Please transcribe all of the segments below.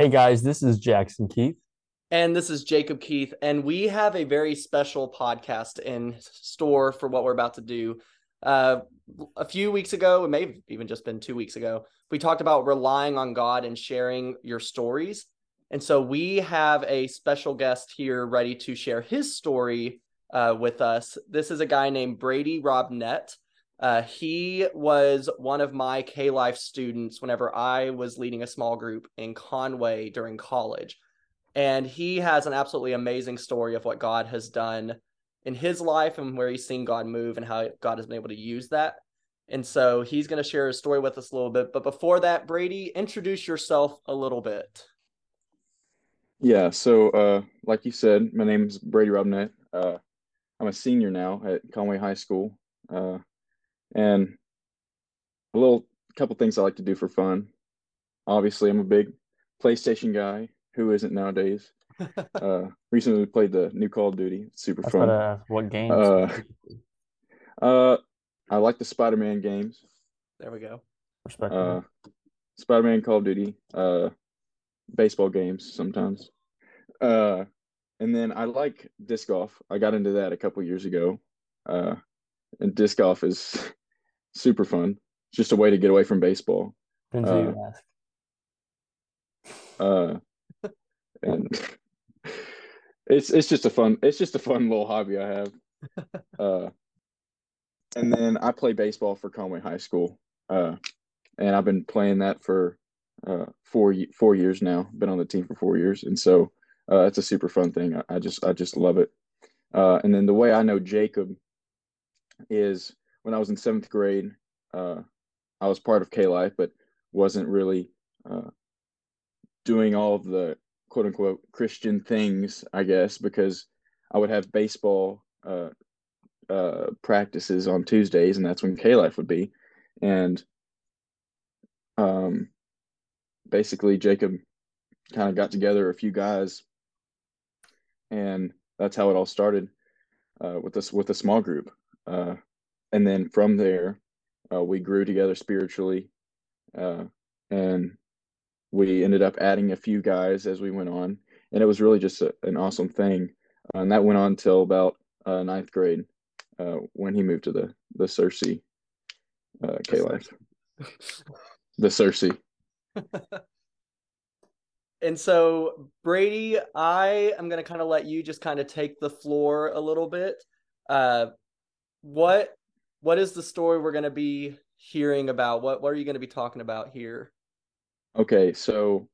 Hey guys, this is Jackson Keith. And this is Jacob Keith. And we have a very special podcast in store for what we're about to do. Uh, a few weeks ago, it may have even just been two weeks ago, we talked about relying on God and sharing your stories. And so we have a special guest here ready to share his story uh, with us. This is a guy named Brady Robnett. Uh, he was one of my K Life students whenever I was leading a small group in Conway during college. And he has an absolutely amazing story of what God has done in his life and where he's seen God move and how God has been able to use that. And so he's going to share his story with us a little bit. But before that, Brady, introduce yourself a little bit. Yeah. So, uh, like you said, my name is Brady Robnett. Uh, I'm a senior now at Conway High School. Uh, and a little couple things I like to do for fun. Obviously, I'm a big PlayStation guy. Who isn't nowadays? uh, recently played the new Call of Duty. super fun. What, what games? Uh, uh, I like the Spider-Man games. There we go. Respect. Uh, Spider-Man, Call of Duty, uh, baseball games sometimes. Uh, and then I like disc golf. I got into that a couple years ago. Uh, and disc golf is super fun. It's just a way to get away from baseball. Uh, uh, and it's it's just a fun it's just a fun little hobby I have. Uh, and then I play baseball for Conway High School, uh, and I've been playing that for uh, four four years now. Been on the team for four years, and so uh, it's a super fun thing. I, I just I just love it. Uh, and then the way I know Jacob is when I was in seventh grade. Uh, I was part of K Life, but wasn't really uh, doing all of the quote unquote Christian things, I guess, because I would have baseball uh, uh, practices on Tuesdays, and that's when K Life would be. And um, basically, Jacob kind of got together a few guys, and that's how it all started uh, with this with a small group. Uh, and then from there, uh, we grew together spiritually, uh, and we ended up adding a few guys as we went on, and it was really just a, an awesome thing. Uh, and that went on till about uh, ninth grade uh, when he moved to the the Searcy uh, K Life, the Searcy. and so Brady, I am going to kind of let you just kind of take the floor a little bit. Uh, what what is the story we're going to be hearing about? What what are you going to be talking about here? Okay, so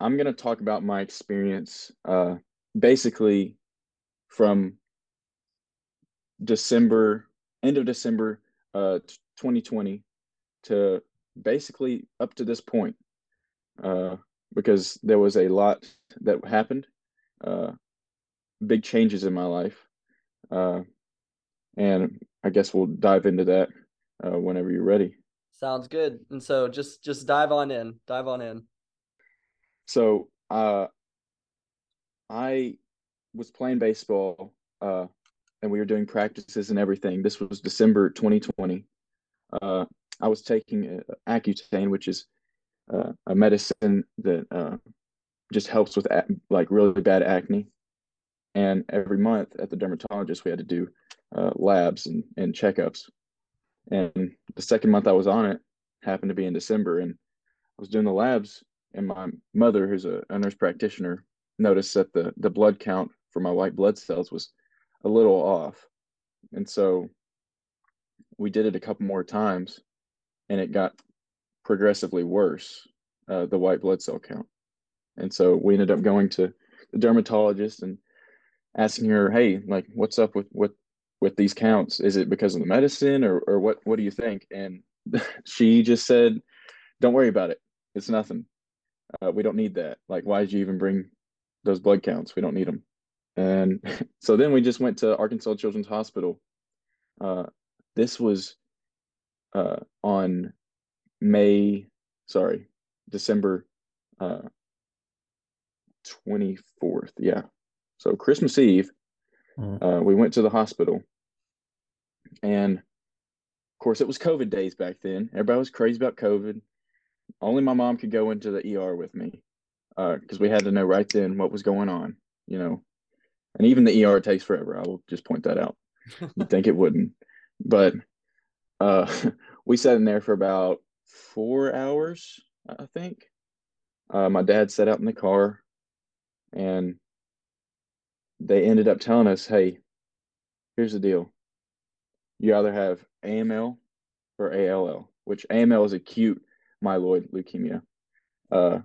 I'm going to talk about my experience uh basically from December end of December uh 2020 to basically up to this point uh because there was a lot that happened uh big changes in my life uh and I guess we'll dive into that uh, whenever you're ready. Sounds good. And so just just dive on in. Dive on in. So uh, I was playing baseball uh, and we were doing practices and everything. This was December 2020. Uh, I was taking Accutane, which is uh, a medicine that uh, just helps with like really bad acne. And every month at the dermatologist, we had to do uh, labs and, and checkups. And the second month I was on it happened to be in December, and I was doing the labs, and my mother, who's a, a nurse practitioner, noticed that the the blood count for my white blood cells was a little off, and so we did it a couple more times, and it got progressively worse, uh, the white blood cell count, and so we ended up going to the dermatologist and asking her, "Hey, like, what's up with what with these counts? Is it because of the medicine or, or what, what do you think? And she just said, don't worry about it. It's nothing. Uh, we don't need that. Like, why did you even bring those blood counts? We don't need them. And so then we just went to Arkansas Children's Hospital. Uh, this was uh, on May, sorry, December uh, 24th. Yeah. So Christmas Eve, mm. uh, we went to the hospital and of course, it was COVID days back then. Everybody was crazy about COVID. Only my mom could go into the ER with me. because uh, we had to know right then what was going on, you know. And even the ER takes forever. I will just point that out. You'd think it wouldn't, but uh, we sat in there for about four hours, I think. Uh, my dad sat out in the car, and they ended up telling us, "Hey, here's the deal. You either have AML or ALL, which AML is acute myeloid leukemia. Uh,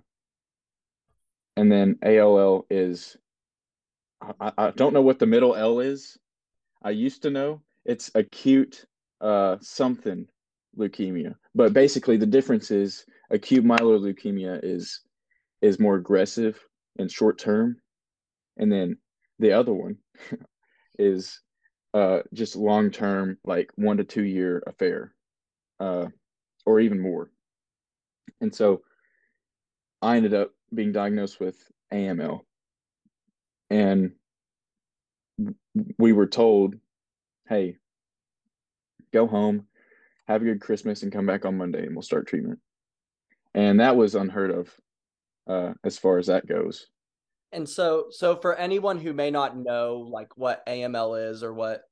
and then ALL is, I, I don't know what the middle L is. I used to know it's acute uh, something leukemia, but basically the difference is acute myeloid leukemia is is more aggressive and short term, and then the other one is uh, just long term, like one to two year affair, uh, or even more. And so I ended up being diagnosed with AML. And we were told, hey, go home, have a good Christmas, and come back on Monday and we'll start treatment. And that was unheard of uh, as far as that goes. And so, so for anyone who may not know like what AML is or what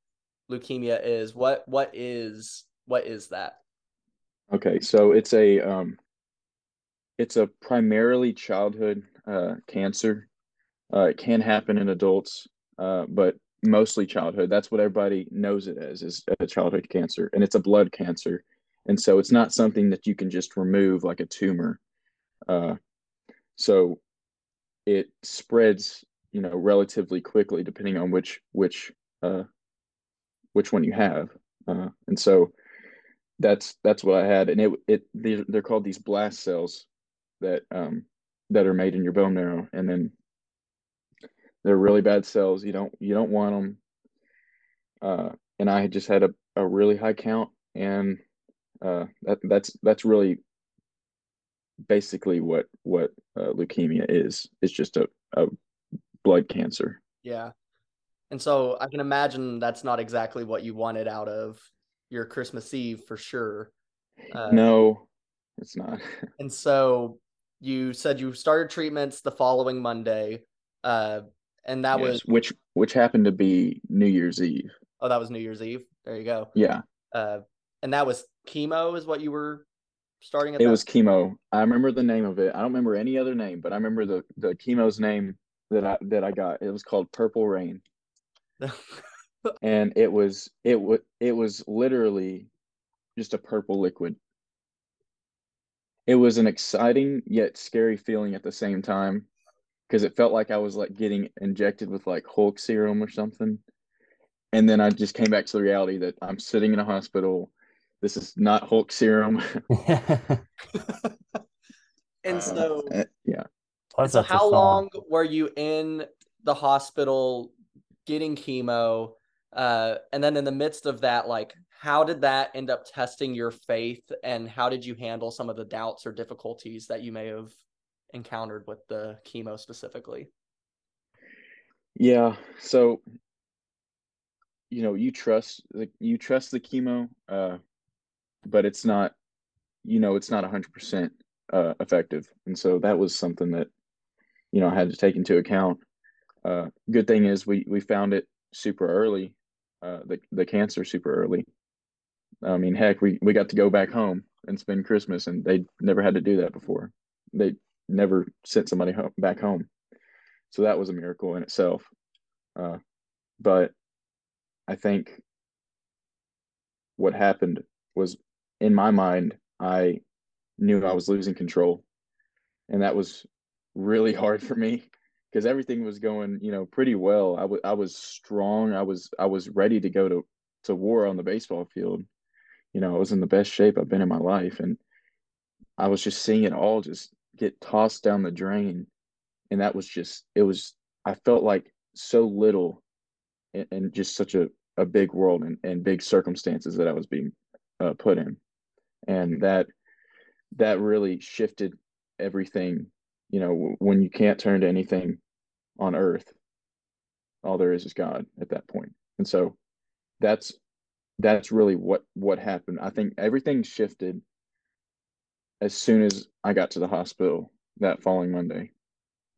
leukemia is, what what is what is that? Okay, so it's a um, it's a primarily childhood uh, cancer. Uh, it can happen in adults, uh, but mostly childhood. That's what everybody knows it as is a childhood cancer, and it's a blood cancer, and so it's not something that you can just remove like a tumor. Uh, so it spreads, you know, relatively quickly depending on which which uh, which one you have, uh, and so that's that's what I had, and it it they're, called these blast cells that um that are made in your bone marrow, and then they're really bad cells. You don't you don't want them. Uh, and I just had a, a really high count, and uh, that that's that's really basically what what uh, leukemia is. It's just a, a blood cancer. Yeah, and so I can imagine that's not exactly what you wanted out of your Christmas Eve for sure. Uh, no, it's not. and so you said you started treatments the following Monday, uh, and that yes, was which which happened to be New Year's Eve. Oh, that was New Year's Eve. There you go. Yeah. Uh, and that was chemo, is what you were starting at. It was chemo. I remember the name of it. I don't remember any other name, but I remember the the chemo's name that I that I got. It was called Purple Rain. and it was it was it was literally just a purple liquid it was an exciting yet scary feeling at the same time because it felt like I was like getting injected with like Hulk serum or something. And then I just came back to the reality that I'm sitting in a hospital. This is not Hulk serum. and so, uh, yeah. so how long were you in the hospital getting chemo? Uh, and then in the midst of that, like how did that end up testing your faith and how did you handle some of the doubts or difficulties that you may have encountered with the chemo specifically yeah so you know you trust the you trust the chemo uh but it's not you know it's not 100% uh effective and so that was something that you know i had to take into account uh good thing is we we found it super early uh the the cancer super early I mean, heck, we, we got to go back home and spend Christmas, and they never had to do that before. They never sent somebody home, back home, so that was a miracle in itself. Uh, but I think what happened was, in my mind, I knew I was losing control, and that was really hard for me because everything was going, you know, pretty well. I was I was strong. I was I was ready to go to to war on the baseball field you know, I was in the best shape I've been in my life. And I was just seeing it all just get tossed down the drain. And that was just, it was, I felt like so little and, just such a, a big world and, and big circumstances that I was being uh, put in. And that, that really shifted everything, you know, when you can't turn to anything on earth, all there is is God at that point. And so that's that's really what what happened. I think everything shifted as soon as I got to the hospital that following Monday.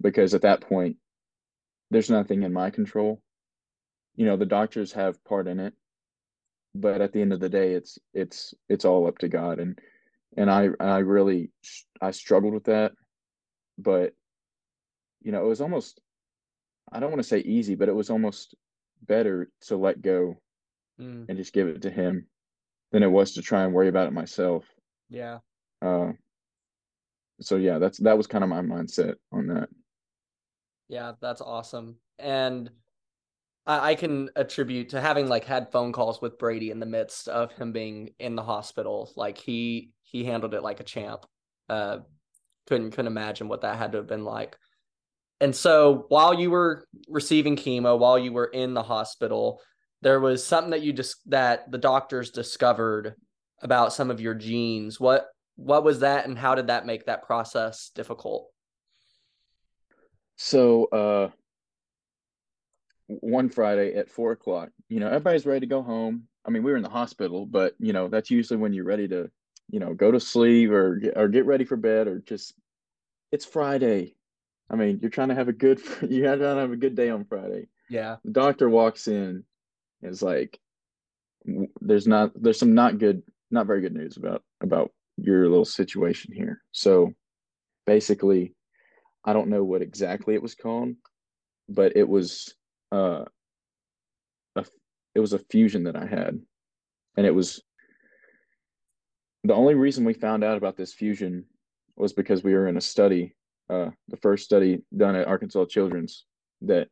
because at that point, there's nothing in my control. You know, the doctors have part in it, but at the end of the day, it's it's it's all up to God, and and I I really I struggled with that, but you know, it was almost I don't want to say easy, but it was almost better to let go Mm, and just give it to him than it was to try and worry about it myself. yeah. Uh, so yeah, that's that was kind of my mindset on that. Yeah, that's awesome. And I, I can attribute to having like had phone calls with Brady in the midst of him being in the hospital. Like he he handled it like a champ. Uh couldn't couldn't imagine what that had to have been like. And so while you were receiving chemo, while you were in the hospital, there was something that you just that the doctors discovered about some of your genes. What what was that and how did that make that process difficult? So uh, one Friday at four o'clock, you know, everybody's ready to go home. I mean, we were in the hospital, but you know, that's usually when you're ready to, you know, go to sleep or get, or get ready for bed or just. It's Friday. I mean, you're trying to have a good you're trying to have a good day on Friday. Yeah. The doctor walks in, and is like, "There's not there's some not good, not very good news about about your little situation here." So, basically, I don't know what exactly it was called, but it was uh a it was a fusion that I had, and it was the only reason we found out about this fusion was because we were in a study, uh, the first study done at Arkansas Children's that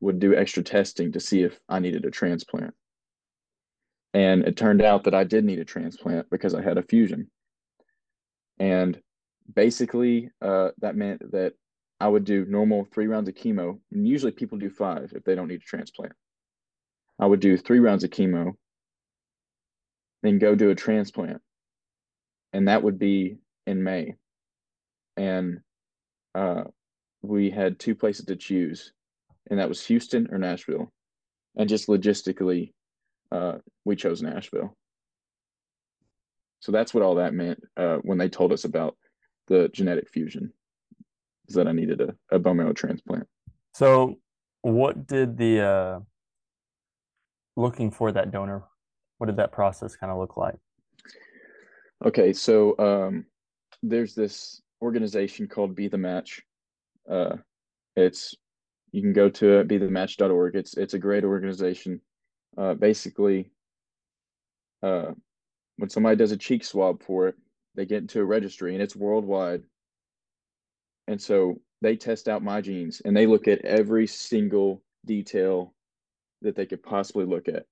would do extra testing to see if I needed a transplant. And it turned out that I did need a transplant because I had a fusion. And basically, uh, that meant that I would do normal three rounds of chemo. And usually people do five if they don't need a transplant. I would do three rounds of chemo, then go do a transplant. And that would be in May. And uh, we had two places to choose, and that was Houston or Nashville. And just logistically, uh, we chose Nashville. So that's what all that meant uh, when they told us about the genetic fusion, is that I needed a, a bone marrow transplant. So, what did the uh, looking for that donor? What did that process kind of look like? Okay, so um, there's this organization called Be the Match. Uh, it's you can go to it, bethematch.org. It's it's a great organization. Uh, basically, uh, when somebody does a cheek swab for it, they get into a registry, and it's worldwide. And so they test out my genes, and they look at every single detail that they could possibly look at,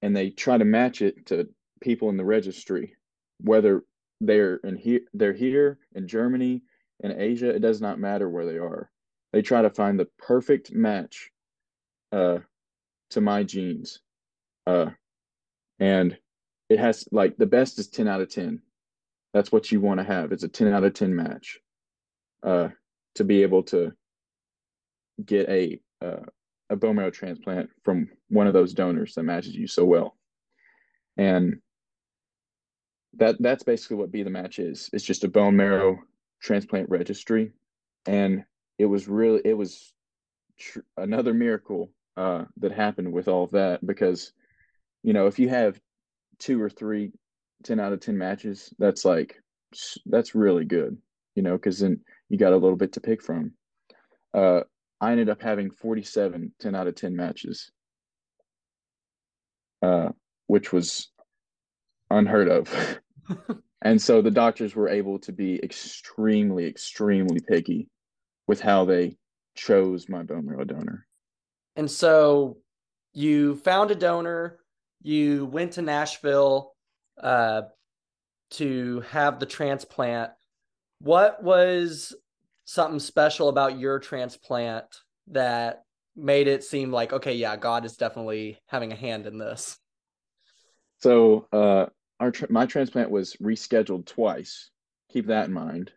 and they try to match it to people in the registry whether they're in here they're here in Germany in Asia it does not matter where they are. They try to find the perfect match uh to my genes uh and it has like the best is 10 out of 10 that's what you want to have it's a 10 out of 10 match uh to be able to get a uh, a bone marrow transplant from one of those donors that matches you so well. And that that's basically what be the match is. It's just a bone marrow transplant registry. And it was really it was tr- another miracle uh that happened with all of that because you know if you have two or three 10 out of 10 matches that's like that's really good you know because then you got a little bit to pick from. Uh i ended up having 47 10 out of 10 matches. Uh which was unheard of. And so the doctors were able to be extremely extremely picky with how they chose my bone marrow donor. And so you found a donor, you went to Nashville uh, to have the transplant. What was something special about your transplant that made it seem like, okay, yeah, God is definitely having a hand in this? so uh our tr- my transplant was rescheduled twice. Keep that in mind.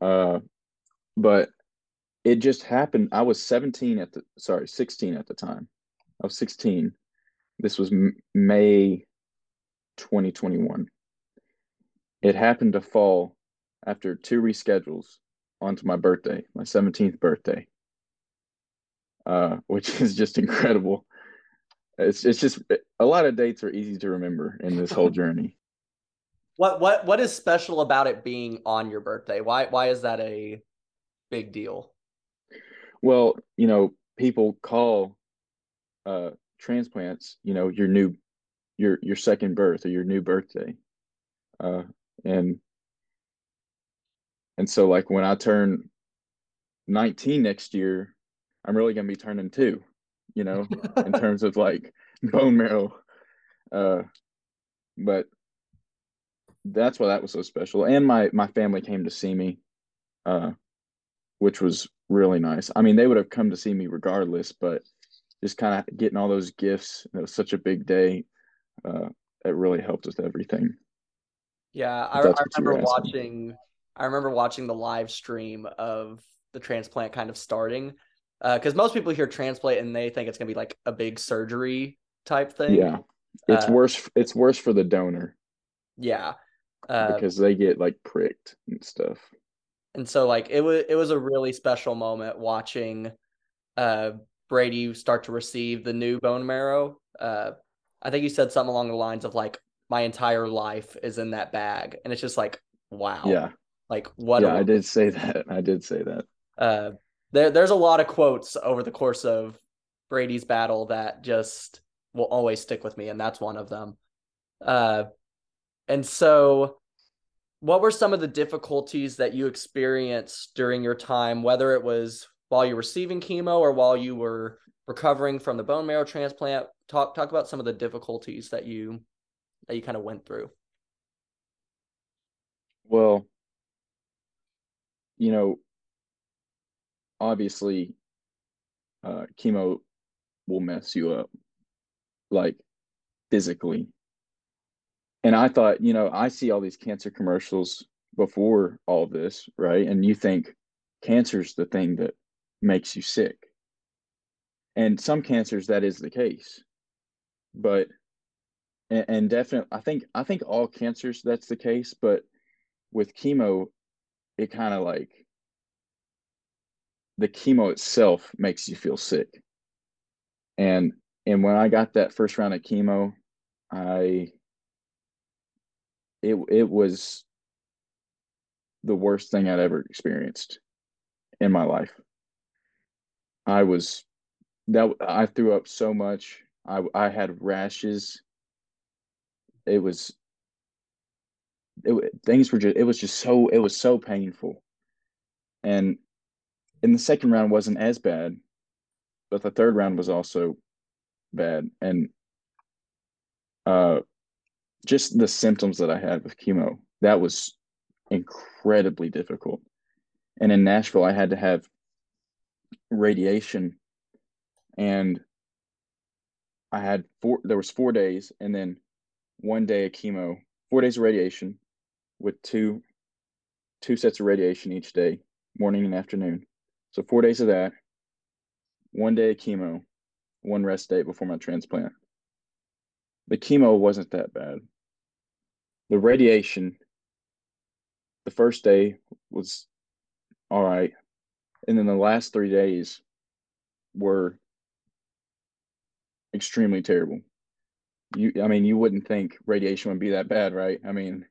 Uh but it just happened i was 17 at the sorry 16 at the time. I was 16 this was M- may 2021 it happened to fall after two reschedules onto my birthday, my 17th birthday, uh, which is just incredible. It's it's just a lot of dates are easy to remember in this whole journey. What what what is special about it being on your birthday? Why why is that a big deal? Well, you know, people call uh transplants, you know, your new your your second birth or your new birthday. Uh and and so like when I turn 19 next year, I'm really gonna be turning two, you know, in terms of like bone marrow. Uh but that's why that was so special. And my my family came to see me, uh, which was really nice. I mean, they would have come to see me regardless, but just kind of getting all those gifts. It was such a big day. Uh, it really helped with everything. Yeah, I, I remember watching. I remember watching the live stream of the transplant kind of starting, because uh, most people hear transplant and they think it's gonna be like a big surgery type thing. Yeah, it's uh, worse. It's worse for the donor. Yeah, uh, because they get like pricked and stuff. And so, like it was, it was a really special moment watching uh, Brady start to receive the new bone marrow. Uh, I think you said something along the lines of like, "My entire life is in that bag," and it's just like, wow. Yeah. Like what? Yeah, I did say that. I did say that. Uh, there, there's a lot of quotes over the course of Brady's battle that just will always stick with me, and that's one of them. Uh, and so, what were some of the difficulties that you experienced during your time, whether it was while you were receiving chemo or while you were recovering from the bone marrow transplant? Talk talk about some of the difficulties that you that you kind of went through. Well, you know, obviously, uh, chemo will mess you up, like physically and I thought, you know, I see all these cancer commercials before all this, right? And you think cancer's the thing that makes you sick. And some cancers that is the case. But and, and definitely I think I think all cancers that's the case, but with chemo it kind of like the chemo itself makes you feel sick. And and when I got that first round of chemo, I it it was the worst thing I'd ever experienced in my life. I was that I threw up so much. I I had rashes. It was it things were just it was just so it was so painful. And in the second round wasn't as bad, but the third round was also bad and uh just the symptoms that I had with chemo, that was incredibly difficult. And in Nashville, I had to have radiation and I had four there was four days and then one day of chemo, four days of radiation with two two sets of radiation each day, morning and afternoon. So four days of that, one day of chemo, one rest day before my transplant. The chemo wasn't that bad the radiation the first day was all right and then the last three days were extremely terrible you i mean you wouldn't think radiation would be that bad right i mean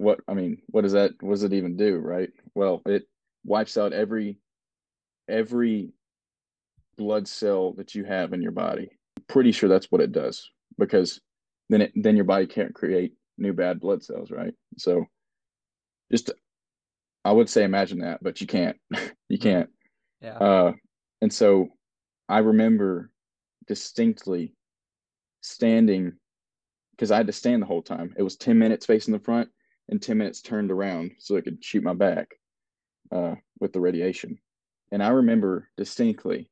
what i mean what does that what does it even do right well it wipes out every every blood cell that you have in your body pretty sure that's what it does because then it then your body can't create new bad blood cells, right? So just I would say imagine that, but you can't. you can't. Yeah. Uh and so I remember distinctly standing because I had to stand the whole time. It was 10 minutes facing the front and 10 minutes turned around so it could shoot my back uh, with the radiation. And I remember distinctly,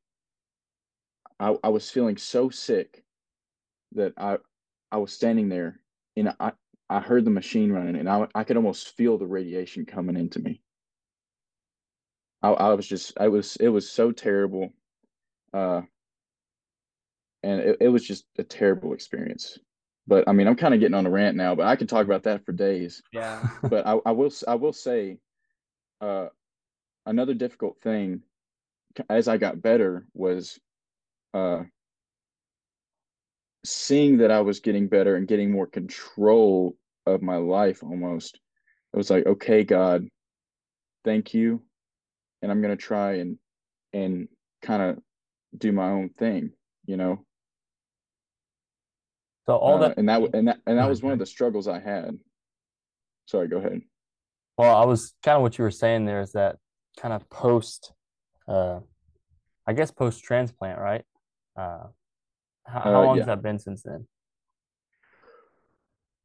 I, I was feeling so sick that I I was standing there and I, I heard the machine running and I, I could almost feel the radiation coming into me. I, I was just, I was, it was so terrible. Uh, and it, it was just a terrible experience. But I mean, I'm kind of getting on a rant now, but I could talk about that for days. Yeah. but I, I will, I will say, uh, another difficult thing as I got better was uh, seeing that I was getting better and getting more control of my life almost. It was like, okay, God, thank you. And I'm gonna try and and kind of do my own thing, you know. So all Uh, that and that and that and that was one of the struggles I had. Sorry, go ahead. Well, I was kind of what you were saying there is that kind of post, uh, I guess post transplant, right? Uh, how, how Uh, long yeah. has that been since then?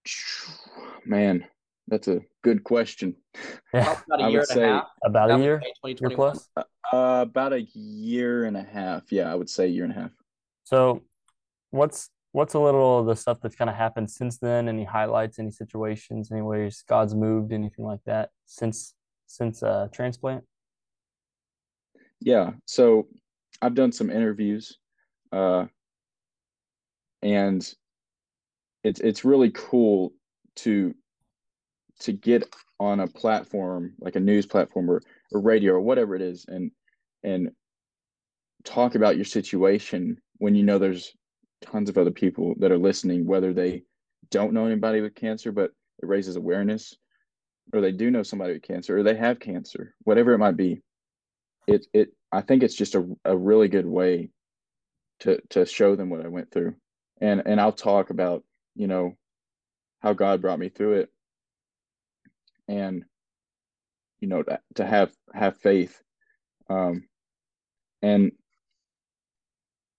Man, that's a good question. Yeah, About a I year would and a say- half. about That a year, May year plus. Uh, about a year and a half. Yeah, I would say a year and a half. So, what's what's a little of the stuff that's kind of happened since then? Any highlights, any situations, any ways God's moved, anything like that since since uh transplant? Yeah, so I've done some interviews, uh, and it's it's really cool to to get on a platform like a news platform or, or radio or whatever it is, and and talk about your situation when you know there's tons of other people that are listening, whether they don't know anybody with cancer, but it raises awareness, or they do know somebody with cancer, or they have cancer, whatever it might be it it I think it's just a, a really good way to to show them what I went through. And and I'll talk about, you know, how God brought me through it and you know to, to have have faith. Um and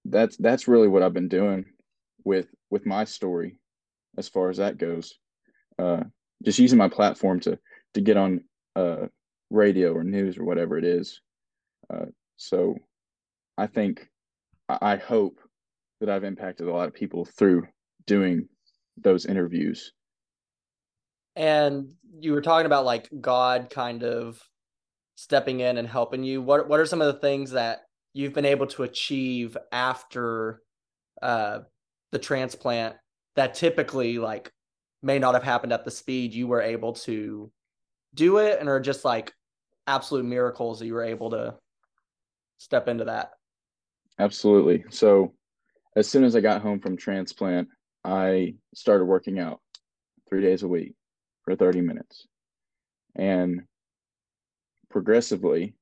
that's that's really what I've been doing with with my story as far as that goes. Uh just using my platform to to get on uh radio or news or whatever it is. Uh, so I think, I hope that I've impacted a lot of people through doing those interviews. And you were talking about like God kind of stepping in and helping you. What what are some of the things that you've been able to achieve after uh the transplant that typically like may not have happened at the speed you were able to do it and are just like absolute miracles that you were able to step into that. Absolutely. So as soon as I got home from transplant, I started working out three days a week for 30 minutes. And progressively,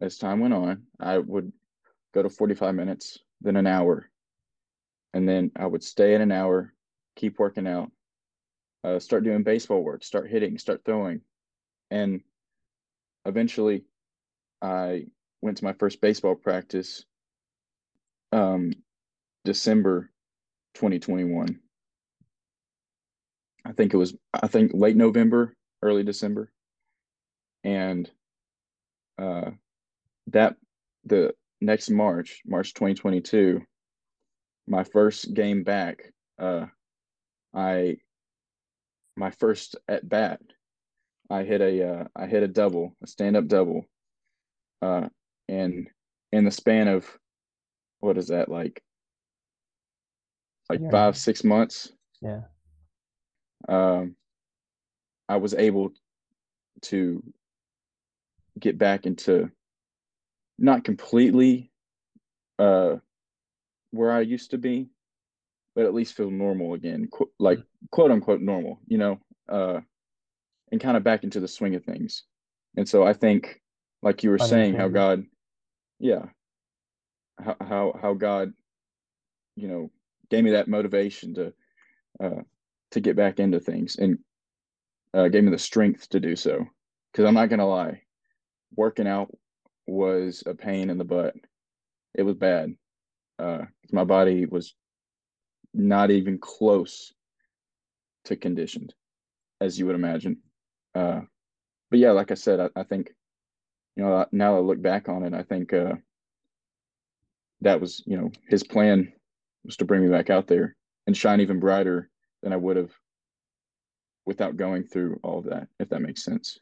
as time went on, I would go to 45 minutes, then an hour. And then I would stay at an hour, keep working out, uh, start doing baseball work, start hitting, start throwing. And eventually, I went to my first baseball practice um December 2021. I think it was I think late November, early December. And uh that the next March, March 2022, my first game back, uh I my first at bat, I hit a uh I hit a double, a stand-up double. Uh and in the span of what is that like like Yeah. five six months Yeah. um i was able to get back into not completely uh where i used to be but at least feel normal again qu- like quote unquote normal you know uh and kind of back into the swing of things. And so i think like you were saying how god yeah how how, how god you know gave me that motivation to uh to get back into things and uh, gave me the strength to do so. Because i'm not gonna lie working out was a pain in the butt. It was bad. Uh my body was not even close to conditioned as you would imagine. Uh but yeah like i said i, I think you know now i look back on it i think uh that was you know his plan was to bring me back out there and shine even brighter than i would have without going through all of that if that makes sense.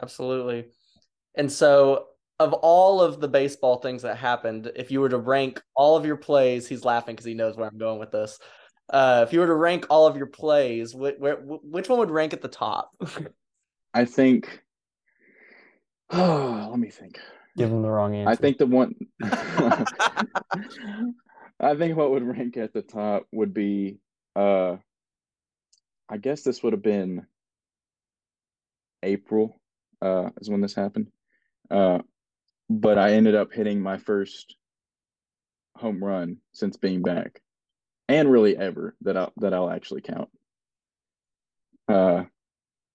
Absolutely. And so, of all of the baseball things that happened, if you were to rank all of your plays, he's laughing because he knows where I'm going with this. Uh, if you were to rank all of your plays, wh- wh- which one would rank at the top? I think Oh, let me think. Give them the wrong answer. I think the one I think what would rank at the top would be uh I guess this would have been April uh is when this happened. Uh but I ended up hitting my first home run since being back. And really ever that I'll that I'll actually count. Uh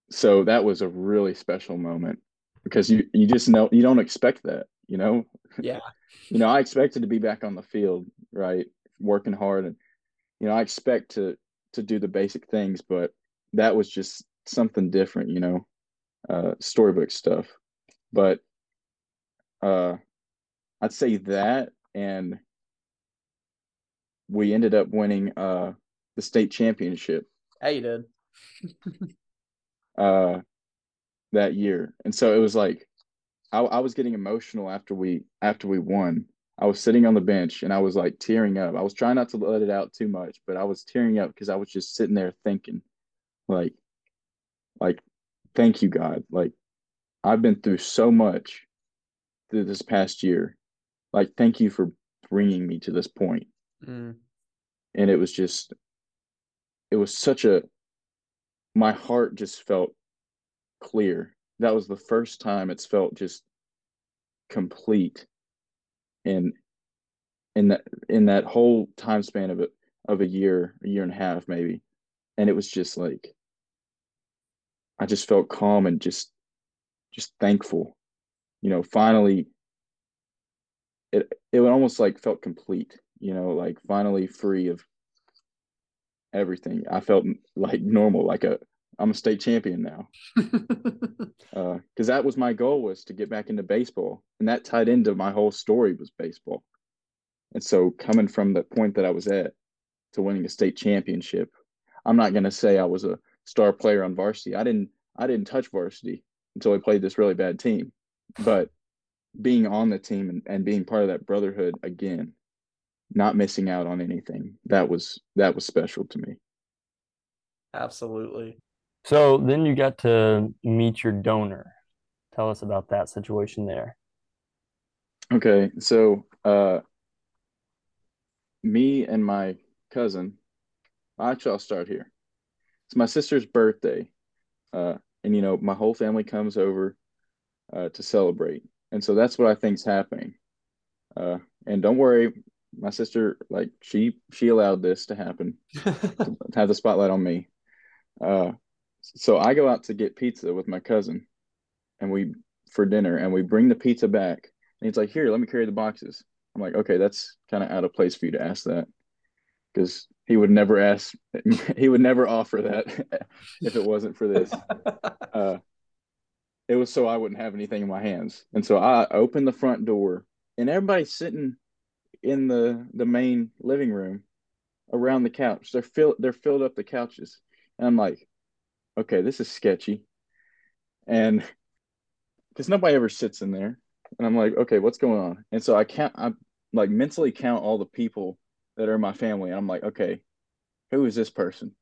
so that was a really special moment because you you just know you don't expect that, you know? Yeah. you know, I expected to be back on the field, right? Working hard and you know, I expect to to do the basic things, but that was just something different, you know, uh storybook stuff. But uh I'd say that and we ended up winning uh the state championship Hey, you did. uh that year. And so it was like I, I was getting emotional after we after we won. I was sitting on the bench and I was like tearing up. I was trying not to let it out too much, but I was tearing up because I was just sitting there thinking, like, like, thank you, God. Like, I've been through so much this past year. Like, thank you for bringing me to this point. Mm. And it was just, it was such a, my heart just felt clear. That was the first time it's felt just complete in in that in that whole time span of it of a year, a year and a half maybe. And it was just like I just felt calm and just just thankful. You know, finally it it almost like felt complete, you know, like finally free of everything. I felt like normal, like a I'm a state champion now. Because uh, that was my goal was to get back into baseball, and that tied into my whole story was baseball. And so, coming from the point that I was at to winning a state championship, I'm not going to say I was a star player on varsity. I didn't. I didn't touch varsity until I played this really bad team. But being on the team and, and being part of that brotherhood again, not missing out on anything, that was that was special to me. Absolutely. So then you got to meet your donor. Tell us about that situation there. Okay, so uh, me and my cousin, actually, I'll start here. It's my sister's birthday, uh, and you know my whole family comes over uh, to celebrate, and so that's what I think's happening. Uh, and don't worry, my sister, like she she allowed this to happen, to have the spotlight on me. Uh, so I go out to get pizza with my cousin, and we for dinner, and we bring the pizza back, and he's like, "Here, let me carry the boxes." I'm like, "Okay, that's kind of out of place for you to ask that, because he would never ask, he would never offer that if it wasn't for this." Uh, it was so I wouldn't have anything in my hands, and so I opened the front door, and everybody's sitting in the the main living room around the couch. They're filled they're filled up the couches, and I'm like, okay, this is sketchy. And because nobody ever sits in there. And I'm like, okay, what's going on? And so I can't, I like mentally count all the people that are my family. And I'm like, okay, who is this person?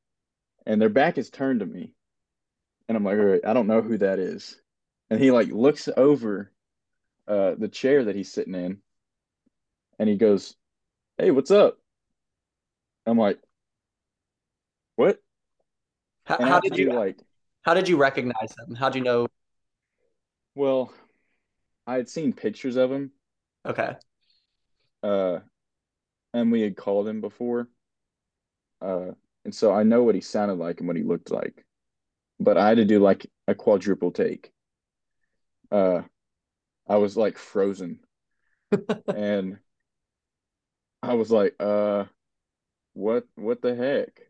And their back is turned to me. And I'm like, all right, I don't know who that is. And he like looks over uh, the chair that he's sitting in and he goes, hey, what's up? I'm like, what? How, how did you like? How did you recognize him? How did you know? Well, I had seen pictures of him. Okay. Uh, and we had called him before. Uh, and so I know what he sounded like and what he looked like, but I had to do like a quadruple take. Uh, I was like frozen, and I was like, uh, what, what the heck?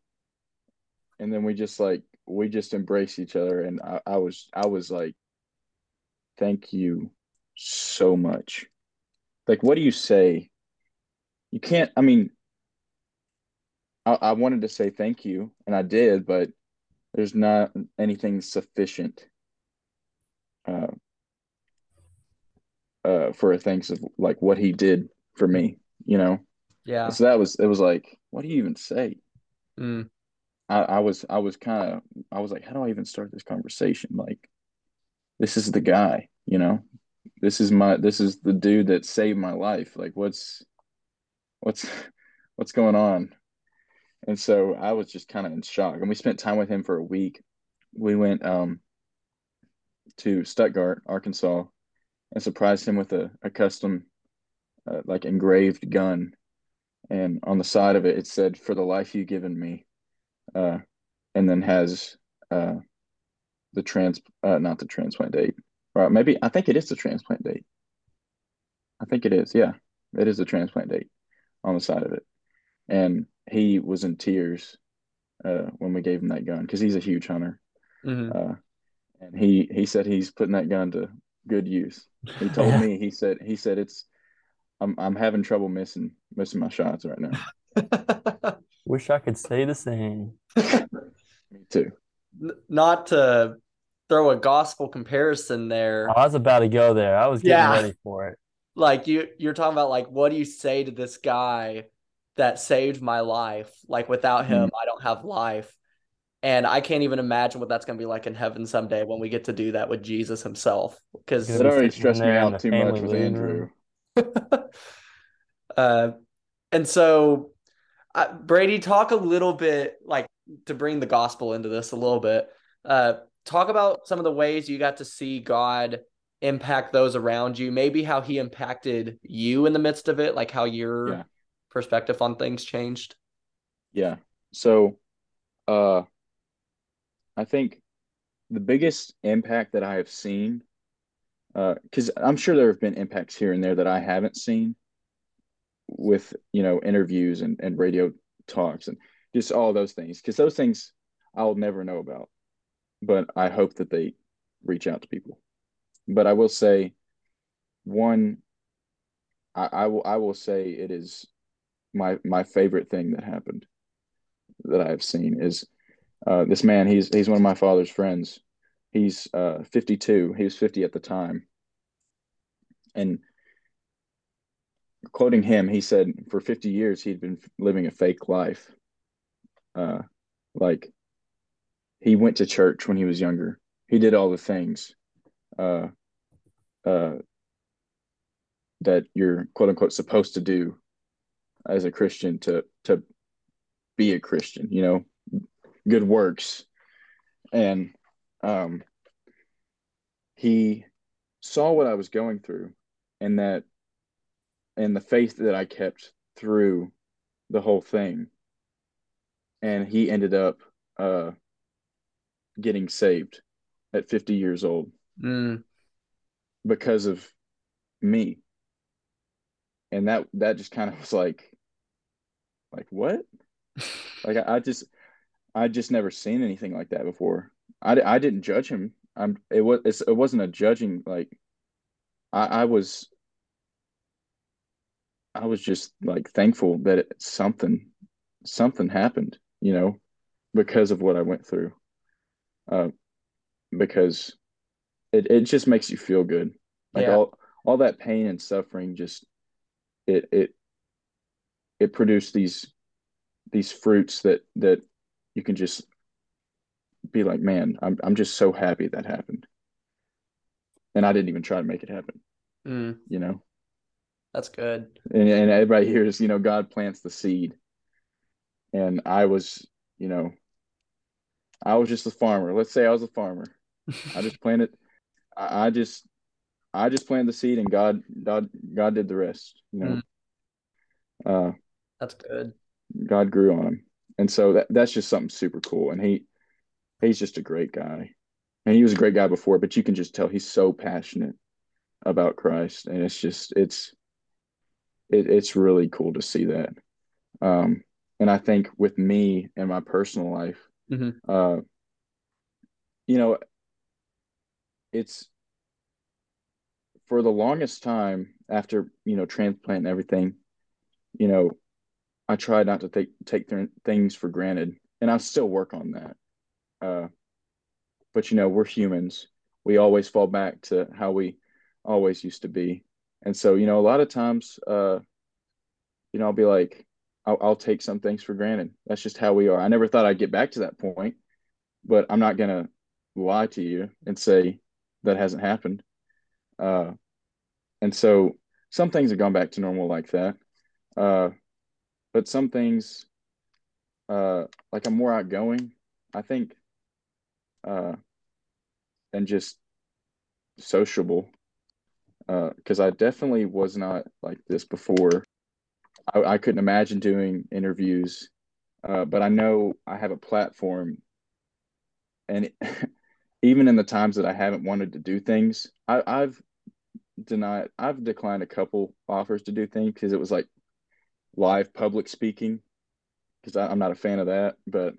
and then we just like we just embrace each other and I, I was I was like thank you so much. Like what do you say? You can't I mean I, I wanted to say thank you and I did but there's not anything sufficient uh, uh, for a thanks of like what he did for me, you know? Yeah. So that was, it was like, what do you even say? Mm. I, I was I was kind of I was like, how do I even start this conversation? Like, this is the guy. you know, this is my this is the dude that saved my life. Like what's what's what's going on? And so I was just kind of in shock. And we spent time with him for a week. We went um to Stuttgart, Arkansas, and surprised him with a, a custom uh, like engraved gun. And on the side of it, it said, "For the life you've given me," uh, and then has uh, the trans uh, not the transplant date, right? Maybe I think it is the transplant date. I think it is. Yeah, it is the transplant date on the side of it. And he was in tears uh, when we gave him that gun because he's a huge hunter. Mhm. Uh, and he he said he's putting that gun to good use. He told Yeah. me he said he said it's I'm I'm having trouble missing missing my shots right now. Wish I could say the same. Me too. Not to throw a gospel comparison there. I was about to go there. I was getting Yeah. ready for it. like you you're talking about like what do you say to this guy that saved my life like without him hmm. i don't have life and i can't even imagine what that's going to be like in heaven someday when we get to do that with jesus himself because It already stressed me out too much with living Andrew. uh and so uh, brady talk a little bit like to bring the gospel into this a little bit uh talk about some of the ways you got to see god impact those around you maybe how he impacted you in the midst of it like how your Yeah. perspective on things changed Yeah. So, uh, I think the biggest impact that I have seen, uh, because I'm sure there have been impacts here and there that I haven't seen with, you know, interviews and, and radio talks and just all those things, because those things I'll never know about, but I hope that they reach out to people. But I will say, one, I, I will I will say it is my my favorite thing that happened that I've seen is uh, this man. He's he's one of my father's friends. He's uh, 52. He was 50 at the time, and quoting him, he said, "For 50 years, he'd been living a fake life. Uh, like he went to church when he was younger. He did all the things uh, uh, that you're quote unquote supposed to do as a Christian to to be a Christian. You know, good works, and um, he saw what I was going through, and that and the faith that I kept through the whole thing, and he ended up uh, getting saved at 50 years old. Mm, because of me. And that that just kind of was like like what? Like I, I just I just never seen anything like that before. I, I didn't judge him. I'm it was it's, it wasn't a judging like I I was I was just like thankful that it, something something happened you know because of what I went through. Uh because it, it just makes you feel good. Like Yeah. all all that pain and suffering just it it it produced these these fruits that that you can just be like man i'm i'm just so happy that happened. And i didn't even try to make it happen mm, you know? That's good. and, and everybody hears you know god plants the seed. And i was you know i was just a farmer. Let's say i was a farmer. I just planted i, I just i just planted the seed and god god god did the rest you know? Uh That's good. God grew on him. And so that that's just something super cool. And he he's just a great guy. And he was a great guy before, but you can just tell he's so passionate about Christ. And it's just it's it, it's really cool to see that. Um and I think with me and my personal life, Mhm. uh you know, it's for the longest time after, you know, transplant and everything, you know, I try not to take take th- things for granted, and I still work on that. Uh, but you know, we're humans. We always fall back to how we always used to be, and so you know, a lot of times, uh, you know, I'll be like, I'll, I'll take some things for granted. That's just how we are. I never thought I'd get back to that point, but I'm not gonna lie to you and say that hasn't happened. Uh, and so some things have gone back to normal like that. Uh, but some things, uh, like I'm more outgoing, I think, uh, and just sociable. Because uh, I definitely was not like this before. I, I couldn't imagine doing interviews, uh, but I know I have a platform, and it, even in the times that I haven't wanted to do things, I, I've denied, I've declined a couple offers to do things because it was like live public speaking, because I'm not a fan of that. But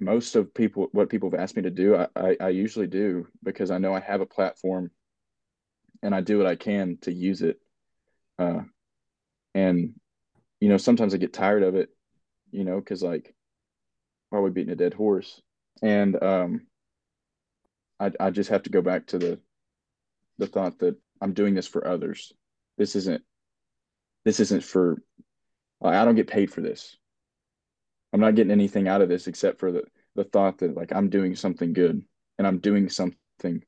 most of people, what people have asked me to do, I, I, I usually do because I know I have a platform, and I do what I can to use it. Uh, and you know, sometimes I get tired of it, you know, because like, why are we beating a dead horse? And um, I I just have to go back to the the thought that I'm doing this for others. This isn't this isn't for I don't get paid for this. I'm not getting anything out of this except for the the thought that like I'm doing something good and I'm doing something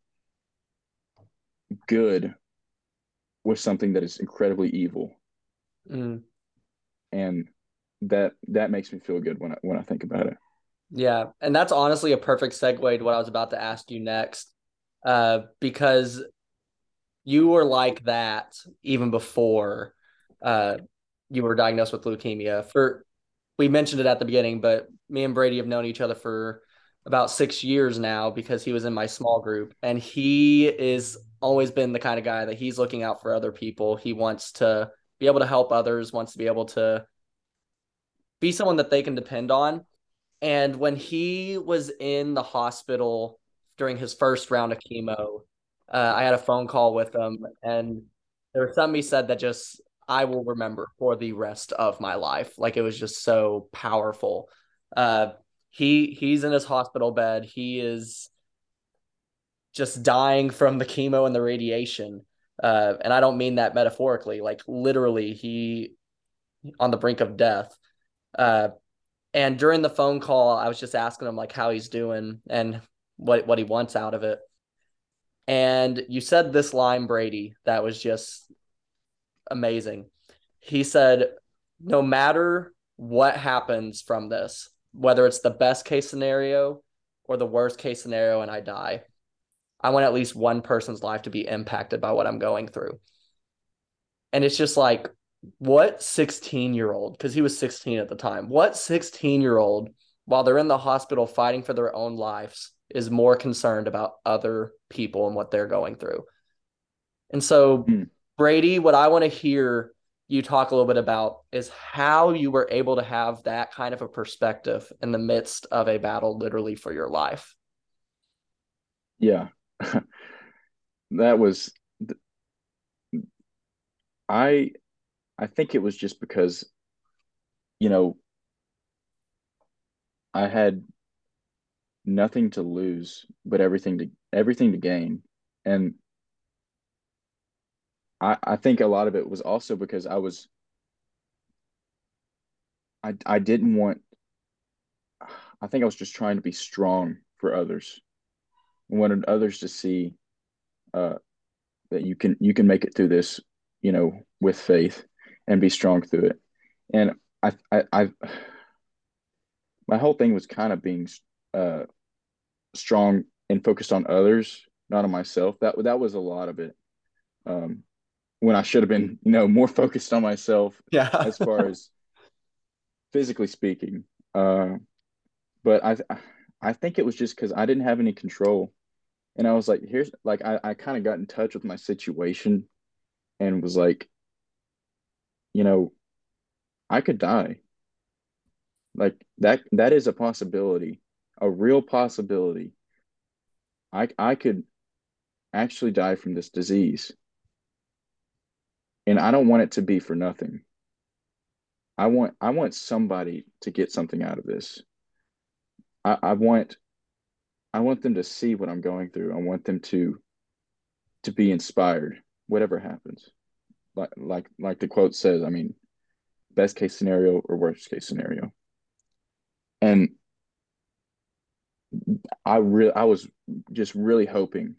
good with something that is incredibly evil. Mm. And that that makes me feel good when I when I think about it. Yeah, and that's honestly a perfect segue to what I was about to ask you next. Uh, because you were like that even before uh, you were diagnosed with leukemia. For we mentioned it at the beginning, but me and Brady have known each other for about six years now because he was in my small group, and he is always been the kind of guy that he's looking out for other people. He wants to be able to help others, wants to be able to be someone that they can depend on. And when he was in the hospital during his first round of chemo, uh, I had a phone call with him, and there was something he said that just I will remember for the rest of my life. Like it was just so powerful. Uh, he he's in his hospital bed. He is just dying from the chemo and the radiation. Uh, and I don't mean that metaphorically. Like literally, he on the brink of death. Uh, and during the phone call, I was just asking him like how he's doing and what what he wants out of it. And you said this line, Brady, that was just amazing. He said, no matter what happens from this, whether it's the best case scenario or the worst case scenario, and I die, I want at least one person's life to be impacted by what I'm going through. And it's just like, what 16 year old, because he was 16 at the time, what 16 year old, while they're in the hospital fighting for their own lives, is more concerned about other people and what they're going through. And so, mm. Brady, what I want to hear you talk a little bit about is how you were able to have that kind of a perspective in the midst of a battle, literally for your life. Yeah. that was, I, I think it was just because, you know, I had nothing to lose but everything to everything to gain and i i think a lot of it was also because i was i i didn't want i think i was just trying to be strong for others I wanted others to see uh that you can you can make it through this you know with faith and be strong through it and i i i my whole thing was kind of being uh, strong and focused on others, not on myself. That that was a lot of it. Um, when I should have been, you know, more focused on myself. Yeah. as far as physically speaking, uh, but I I think it was just because I didn't have any control, and I was like, here's like I I kind of got in touch with my situation, and was like, you know, I could die. Like that that is a possibility a real possibility. I I could actually die from this disease. And I don't want it to be for nothing. I want I want somebody to get something out of this. I, I want I want them to see what I'm going through. I want them to to be inspired, whatever happens. Like like like the quote says, I mean, best case scenario or worst case scenario. And I really I was just really hoping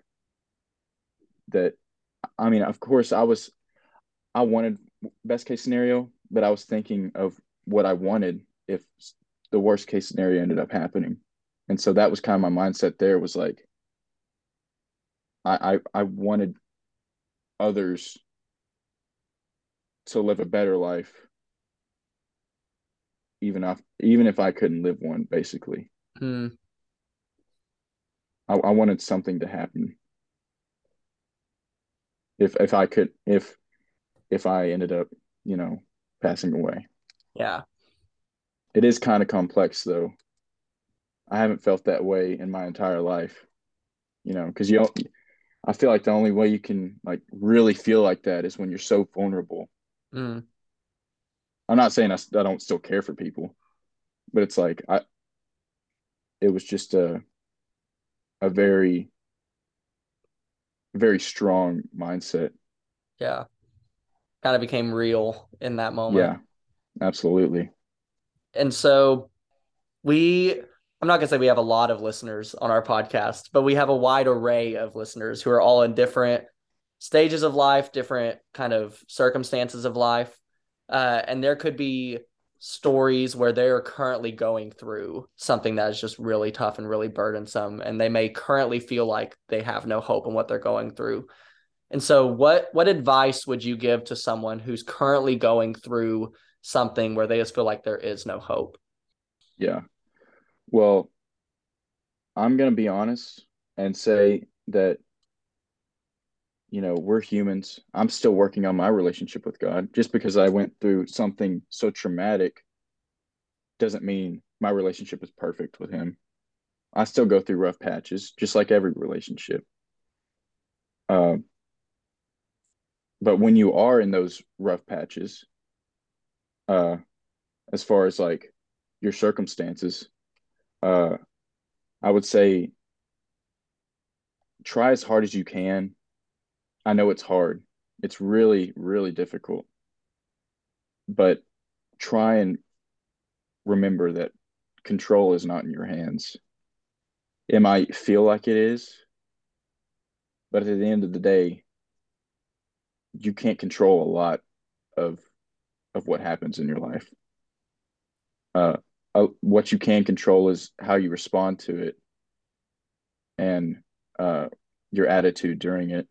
that I mean, of course, I was, I wanted best case scenario, but I was thinking of what I wanted if the worst case scenario ended up happening. And so that was kind of my mindset there was like, I, I, I wanted others to live a better life even if even if I couldn't live one basically Hmm. I, I wanted something to happen if if I could if if I ended up you know passing away Yeah. it is kind of complex though I haven't felt that way in my entire life you know because you don't I feel like the only way you can like really feel like that is when you're so vulnerable Mm. I'm not saying I, I don't still care for people, but it's like I it was just a a very very strong mindset. Yeah. Kind of became real in that moment. Yeah. Absolutely. And so we, I'm not going to say we have a lot of listeners on our podcast, but we have a wide array of listeners who are all in different stages of life, different kind of circumstances of life. Uh, and there could be stories where they're currently going through something that is just really tough and really burdensome. And they may currently feel like they have no hope in what they're going through. And so what what advice would you give to someone who's currently going through something where they just feel like there is no hope? Yeah. Well, I'm going to be honest and say that you know, we're humans. I'm still working on my relationship with God. Just because I went through something so traumatic doesn't mean my relationship is perfect with him. I still go through rough patches, just like every relationship. Uh, but when you are in those rough patches, uh, as far as like your circumstances, uh, I would say try as hard as you can. I know it's hard. It's really, really difficult. But try and remember that control is not in your hands. It might feel like it is, but at the end of the day, you can't control a lot of of what happens in your life. Uh, uh, what you can control is how you respond to it and uh, your attitude during it,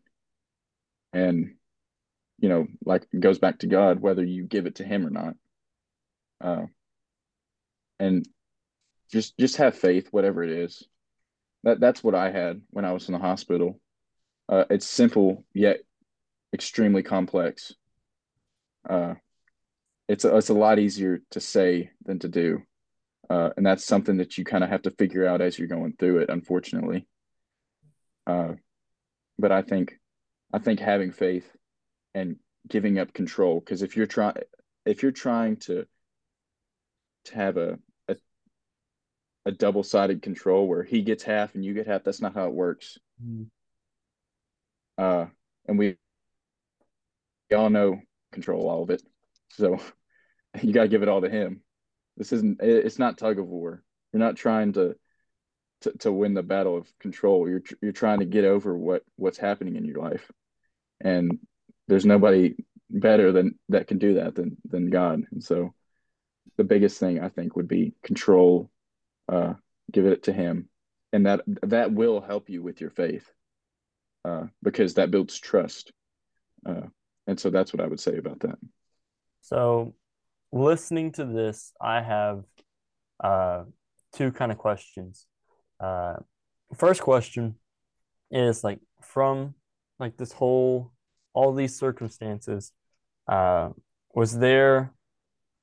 and you know, like it goes back to God whether you give it to Him or not. Uh, and just just have faith, whatever it is. That that's what I had when I was in the hospital. Uh, it's simple yet extremely complex. Uh, it's a, it's a lot easier to say than to do, uh, and that's something that you kind of have to figure out as you're going through it. Unfortunately, uh, but I think I think having faith and giving up control because if you're trying if you're trying to to have a a, a double sided control where he gets half and you get half, that's not how it works. Mm. Uh, and we, we all know control all of it, so you got to give it all to him. This isn't it's not tug of war. You're not trying to to, to win the battle of control. You're you're trying to get over what what's happening in your life, and there's nobody better than that can do that than than God. And so, the biggest thing I think would be control. Uh, give it to Him, and that that will help you with your faith, uh, because that builds trust. Uh, and so that's what I would say about that. So, listening to this, I have uh, two kind of questions. Uh, first question is like from like this whole all these circumstances, uh, was there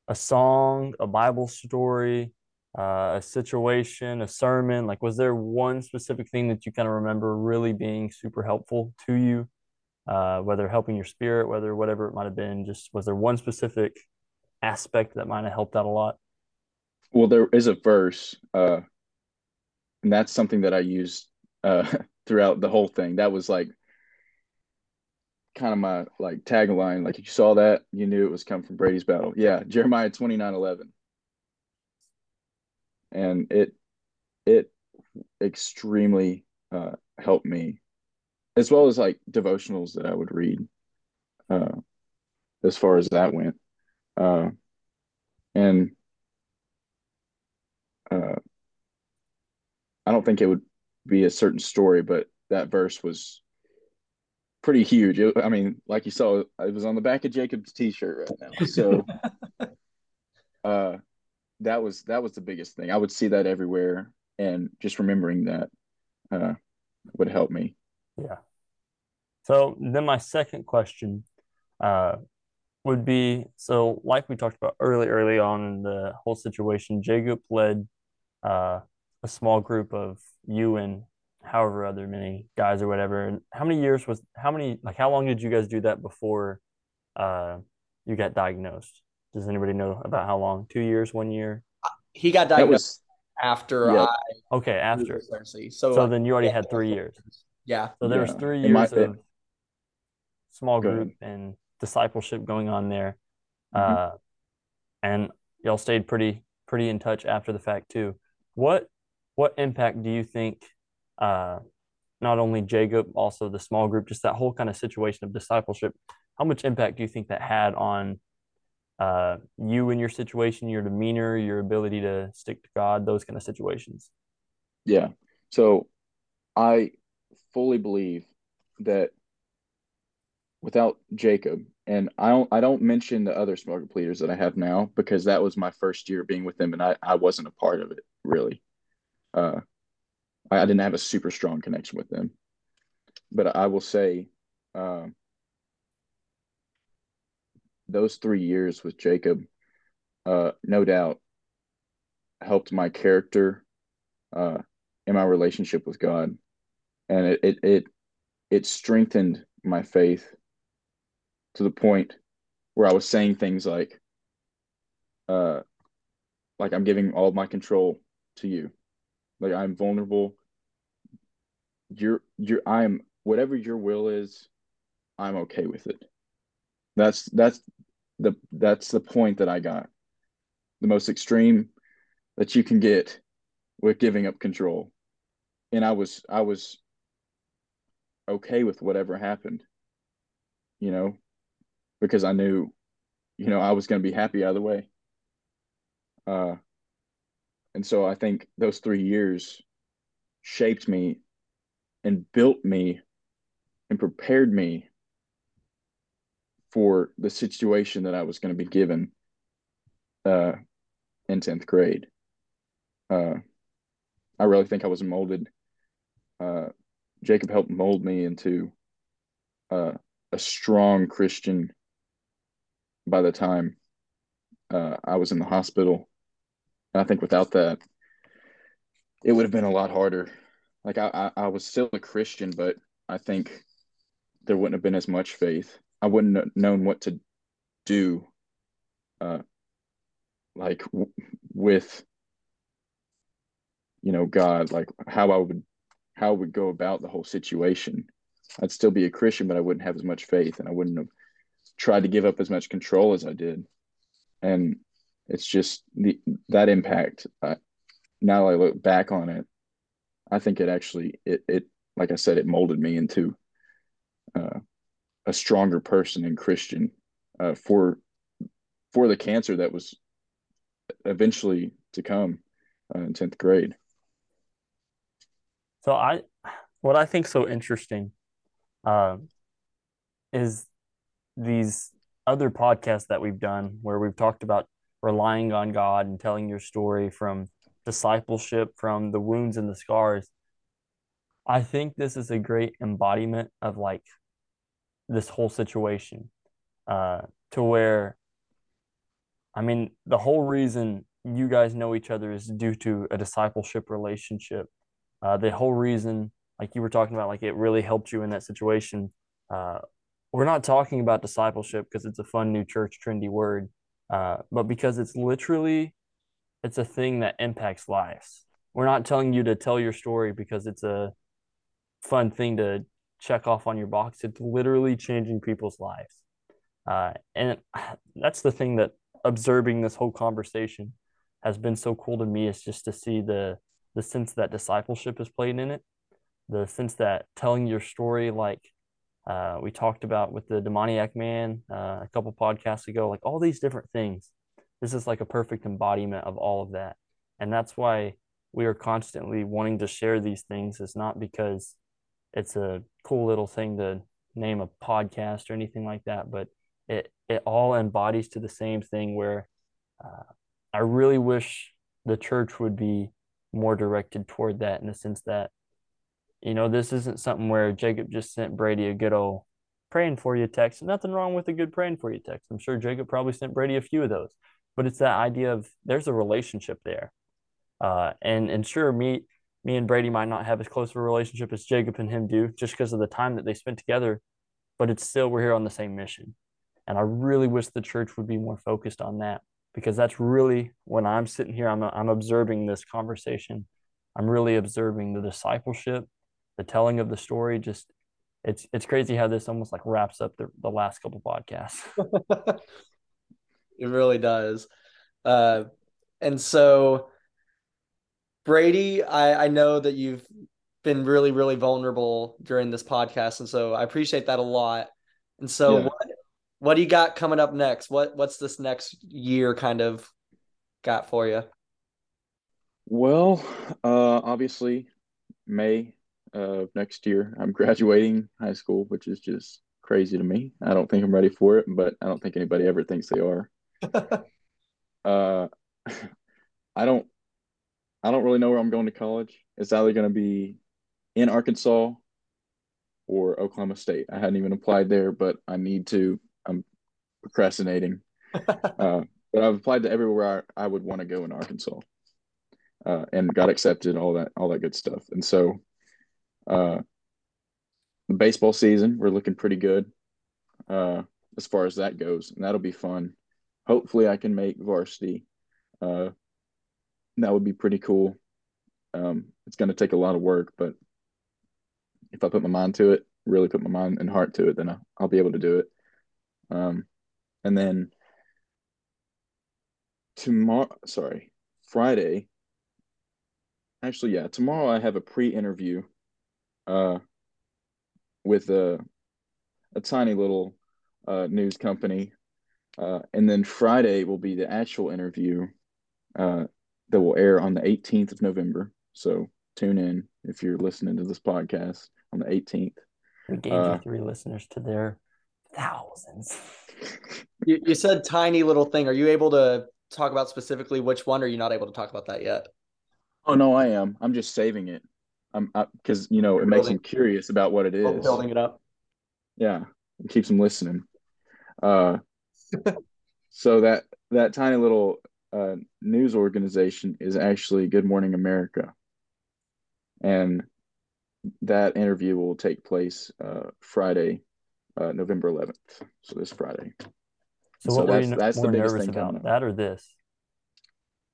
a song, a Bible story, uh, a situation, a sermon? Like, was there one specific thing that you kind of remember really being super helpful to you? Uh, whether helping your spirit, whether whatever it might have been, just was there one specific aspect that might have helped out a lot? Well, there is a verse, uh, and that's something that I used uh, throughout the whole thing. That was like kind of my like tagline. Like if you saw that, you knew it was come from Brady's battle. Yeah, Jeremiah twenty nine eleven, and it it extremely uh, helped me as well as like devotionals that I would read. Uh, as far as that went, uh, and uh, I don't think it would be a certain story, but that verse was pretty huge. It, I mean, like you saw, it was on the back of Jacob's t-shirt right now. So, uh, that was that was the biggest thing. I would see that everywhere, and just remembering that uh, would help me. Yeah. So then my second question uh, would be so like we talked about early early on in the whole situation, Jacob led uh, a small group of you and however other many guys or whatever. And how many years was how many like how long did you guys do that before uh, you got diagnosed? Does anybody know about how long? Two years, one year? He got diagnosed was, after I. Okay, after. So, so then you already yeah, had three years. Yeah. So there yeah. was three years my, of small group and discipleship going on there. Mm-hmm. Uh, and y'all stayed pretty pretty in touch after the fact too. What what impact do you think uh, not only Jacob, also the small group, just that whole kind of situation of discipleship, how much impact do you think that had on uh, you and your situation, your demeanor, your ability to stick to God, those kind of situations? Yeah. So I fully believe that without Jacob, and I don't I don't mention the other small pleaders that I have now because that was my first year being with them and I, I wasn't a part of it really. Uh, I, I didn't have a super strong connection with them. But I will say um, those three years with Jacob, uh, no doubt, helped my character uh, in my relationship with God, and it it it, it strengthened my faith to the point where I was saying things like, uh, like I'm giving all my control to you, like I'm vulnerable. You're you're I'm whatever your will is, I'm okay with it. That's that's the that's the point that I got. The most extreme that you can get with giving up control. And I was I was okay with whatever happened. You know, because I knew, you know, I was going to be happy either way. Uh, and so I think those three years shaped me and built me and prepared me for the situation that I was going to be given uh, in 10th grade. Uh, I really think I was molded. Uh, Jacob helped mold me into uh, a strong Christian by the time uh, I was in the hospital. And I think without that, it would have been a lot harder. Like I, I, I was still a Christian, but I think there wouldn't have been as much faith. I wouldn't have known what to do, uh, like w- with, you know, God, like how I would, how I would go about the whole situation. I'd still be a Christian, but I wouldn't have as much faith, and I wouldn't have tried to give up as much control as I did. And it's just the that impact. Uh, now I look back on it, I think it actually it it like I said, it molded me into uh, a stronger person and Christian uh, for for the cancer that was eventually to come uh, in tenth grade. So I, what I think so interesting, uh, is these other podcasts that we've done where we've talked about relying on God and telling your story from discipleship, from the wounds and the scars. I think this is a great embodiment of like this whole situation uh, to where, I mean, the whole reason you guys know each other is due to a discipleship relationship. Uh, the whole reason, like you were talking about, like it really helped you in that situation. Uh, we're not talking about discipleship because it's a fun new church trendy word, uh, but because it's literally it's a thing that impacts lives. We're not telling you to tell your story because it's a fun thing to check off on your box. It's literally changing people's lives, uh, and that's the thing that observing this whole conversation has been so cool to me is just to see the the sense that discipleship is played in it. the sense that telling your story, like uh, we talked about with the demoniac man uh, a couple podcasts ago, like all these different things. This is like a perfect embodiment of all of that. And that's why we are constantly wanting to share these things. It's not because it's a cool little thing to name a podcast or anything like that, but it, it all embodies to the same thing where uh, I really wish the church would be more directed toward that in the sense that you know, this isn't something where Jacob just sent Brady a good old praying for you text. Nothing wrong with a good praying for you text. I'm sure Jacob probably sent Brady a few of those, but it's that idea of there's a relationship there. Uh, and and sure, me me and Brady might not have as close of a relationship as Jacob and him do, just because of the time that they spent together. But it's still we're here on the same mission, and I really wish the church would be more focused on that because that's really when I'm sitting here, I'm I'm observing this conversation. I'm really observing the discipleship the telling of the story just it's it's crazy how this almost like wraps up the, the last couple podcasts it really does uh and so brady i i know that you've been really really vulnerable during this podcast and so i appreciate that a lot and so yeah. what what do you got coming up next what what's this next year kind of got for you well uh obviously may of next year. I'm graduating high school, which is just crazy to me. I don't think I'm ready for it, but I don't think anybody ever thinks they are. uh, I don't, I don't really know where I'm going to college. It's either going to be in Arkansas or Oklahoma State. I hadn't even applied there, but I need to. I'm procrastinating. uh, but I've applied to everywhere I, I would want to go in Arkansas, uh, and got accepted. All that, all that good stuff. And so uh, the baseball season, we're looking pretty good uh, as far as that goes, and that'll be fun. Hopefully, I can make varsity. Uh, that would be pretty cool. Um, it's going to take a lot of work, but if I put my mind to it, really put my mind and heart to it, then I'll, I'll be able to do it. Um, and then tomorrow, sorry, Friday. Actually, yeah, tomorrow I have a pre-interview uh, with a a tiny little uh, news company, uh, and then Friday will be the actual interview uh, that will air on the 18th of November. So tune in if you're listening to this podcast on the 18th. We gained uh, three listeners to their thousands. you, you said tiny little thing. Are you able to talk about specifically which one? Or are you not able to talk about that yet? Oh no, I am. I'm just saving it. I'm because you know You're it makes them curious about what it is. Building it up. Yeah, it keeps them listening. Uh, so that that tiny little uh, news organization is actually Good Morning America, and that interview will take place uh, Friday, uh, November 11th. So this Friday. So, so what that's, were you that's more the nervous about, that or this?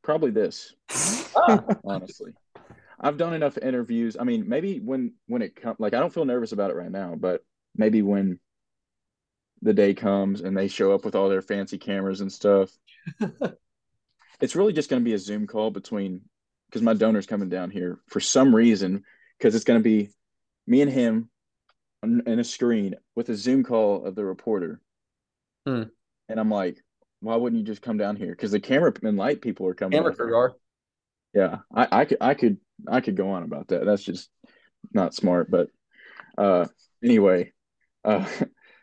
Probably this, honestly. I've done enough interviews. I mean, maybe when when it comes, like I don't feel nervous about it right now, but maybe when the day comes and they show up with all their fancy cameras and stuff, it's really just going to be a Zoom call between because my donor's coming down here for some reason because it's going to be me and him on, in a screen with a Zoom call of the reporter, hmm. and I'm like, why wouldn't you just come down here? Because the camera and light people are coming. Camera crew are. Yeah, I, I could I could I could go on about that. That's just not smart. But uh, anyway, uh,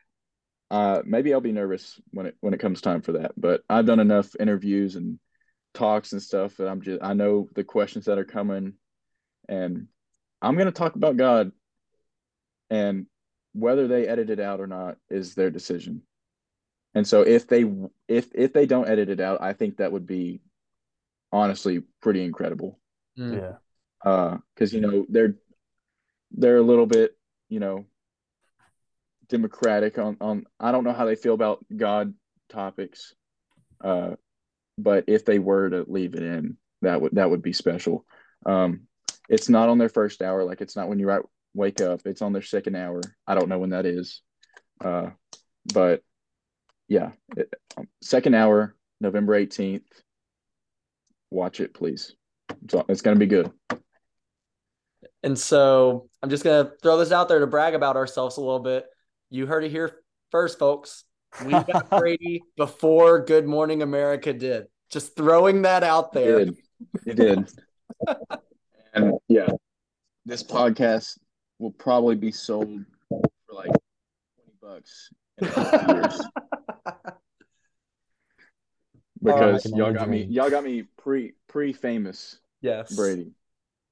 uh, maybe I'll be nervous when it when it comes time for that. But I've done enough interviews and talks and stuff that I'm just I know the questions that are coming, and I'm gonna talk about God, and whether they edit it out or not is their decision. And so if they if if they don't edit it out, I think that would be honestly pretty incredible. Mm. Yeah because uh, you know they're they're a little bit you know democratic on on I don't know how they feel about God topics, uh, but if they were to leave it in, that would that would be special. Um, it's not on their first hour, like it's not when you right, wake up. It's on their second hour. I don't know when that is, uh, but yeah, it, second hour, November eighteenth. Watch it, please. It's, it's going to be good And so I'm just gonna throw this out there to brag about ourselves a little bit. You heard it here first, folks. We got Brady before Good Morning America did. Just throwing that out there. It did. It did. and yeah, this podcast will probably be sold for like 20 bucks in a couple years. Because right. y'all got me y'all got me pre pre famous Yes. Brady.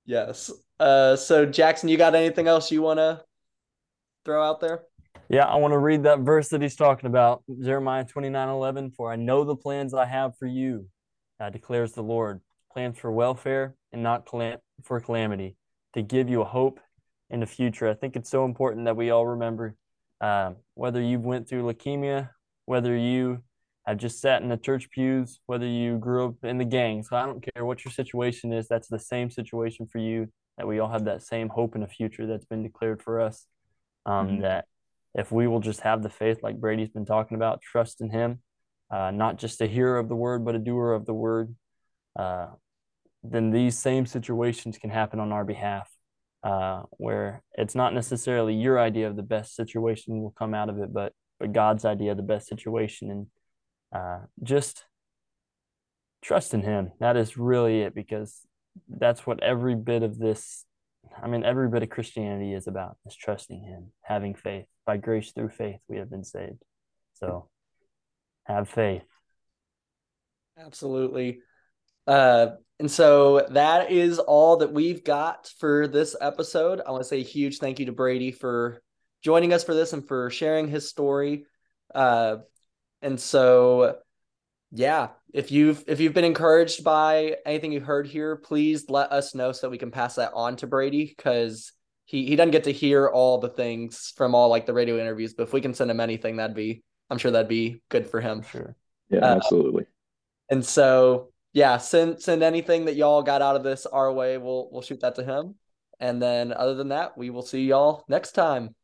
Yes. Uh so Jackson, you got anything else you wanna throw out there? Yeah, I want to read that verse that he's talking about, Jeremiah 29 11. For I know the plans I have for you, uh, declares the Lord plans for welfare and not calam- for calamity, to give you a hope in the future. I think it's so important that we all remember um, whether you've went through leukemia, whether you have just sat in the church pews, whether you grew up in the gangs. So I don't care what your situation is, that's the same situation for you, that we all have that same hope in the future that's been declared for us. Um, Mhm. That if we will just have the faith like Brady's been talking about, trust in Him, uh, not just a hearer of the word, but a doer of the word, uh, then these same situations can happen on our behalf, uh, where it's not necessarily your idea of the best situation will come out of it, but but God's idea of the best situation, and uh, just trust in Him. That is really it, because that's what every bit of this. I mean, every bit of Christianity is about is trusting Him, having faith. By grace through faith, we have been saved. So, have faith. Absolutely. Uh, and so that is all that we've got for this episode. I want to say a huge thank you to Brady for joining us for this and for sharing his story. Uh, and so, yeah, if you've if you've been encouraged by anything you heard here, please let us know so that we can pass that on to Brady because he he doesn't get to hear all the things from all like the radio interviews. But if we can send him anything, that'd be I'm sure that'd be good for him. Sure. Yeah, Uh, absolutely. And so, yeah, send send anything that y'all got out of this our way. We'll we'll shoot that to him. And then other than that, we will see y'all next time.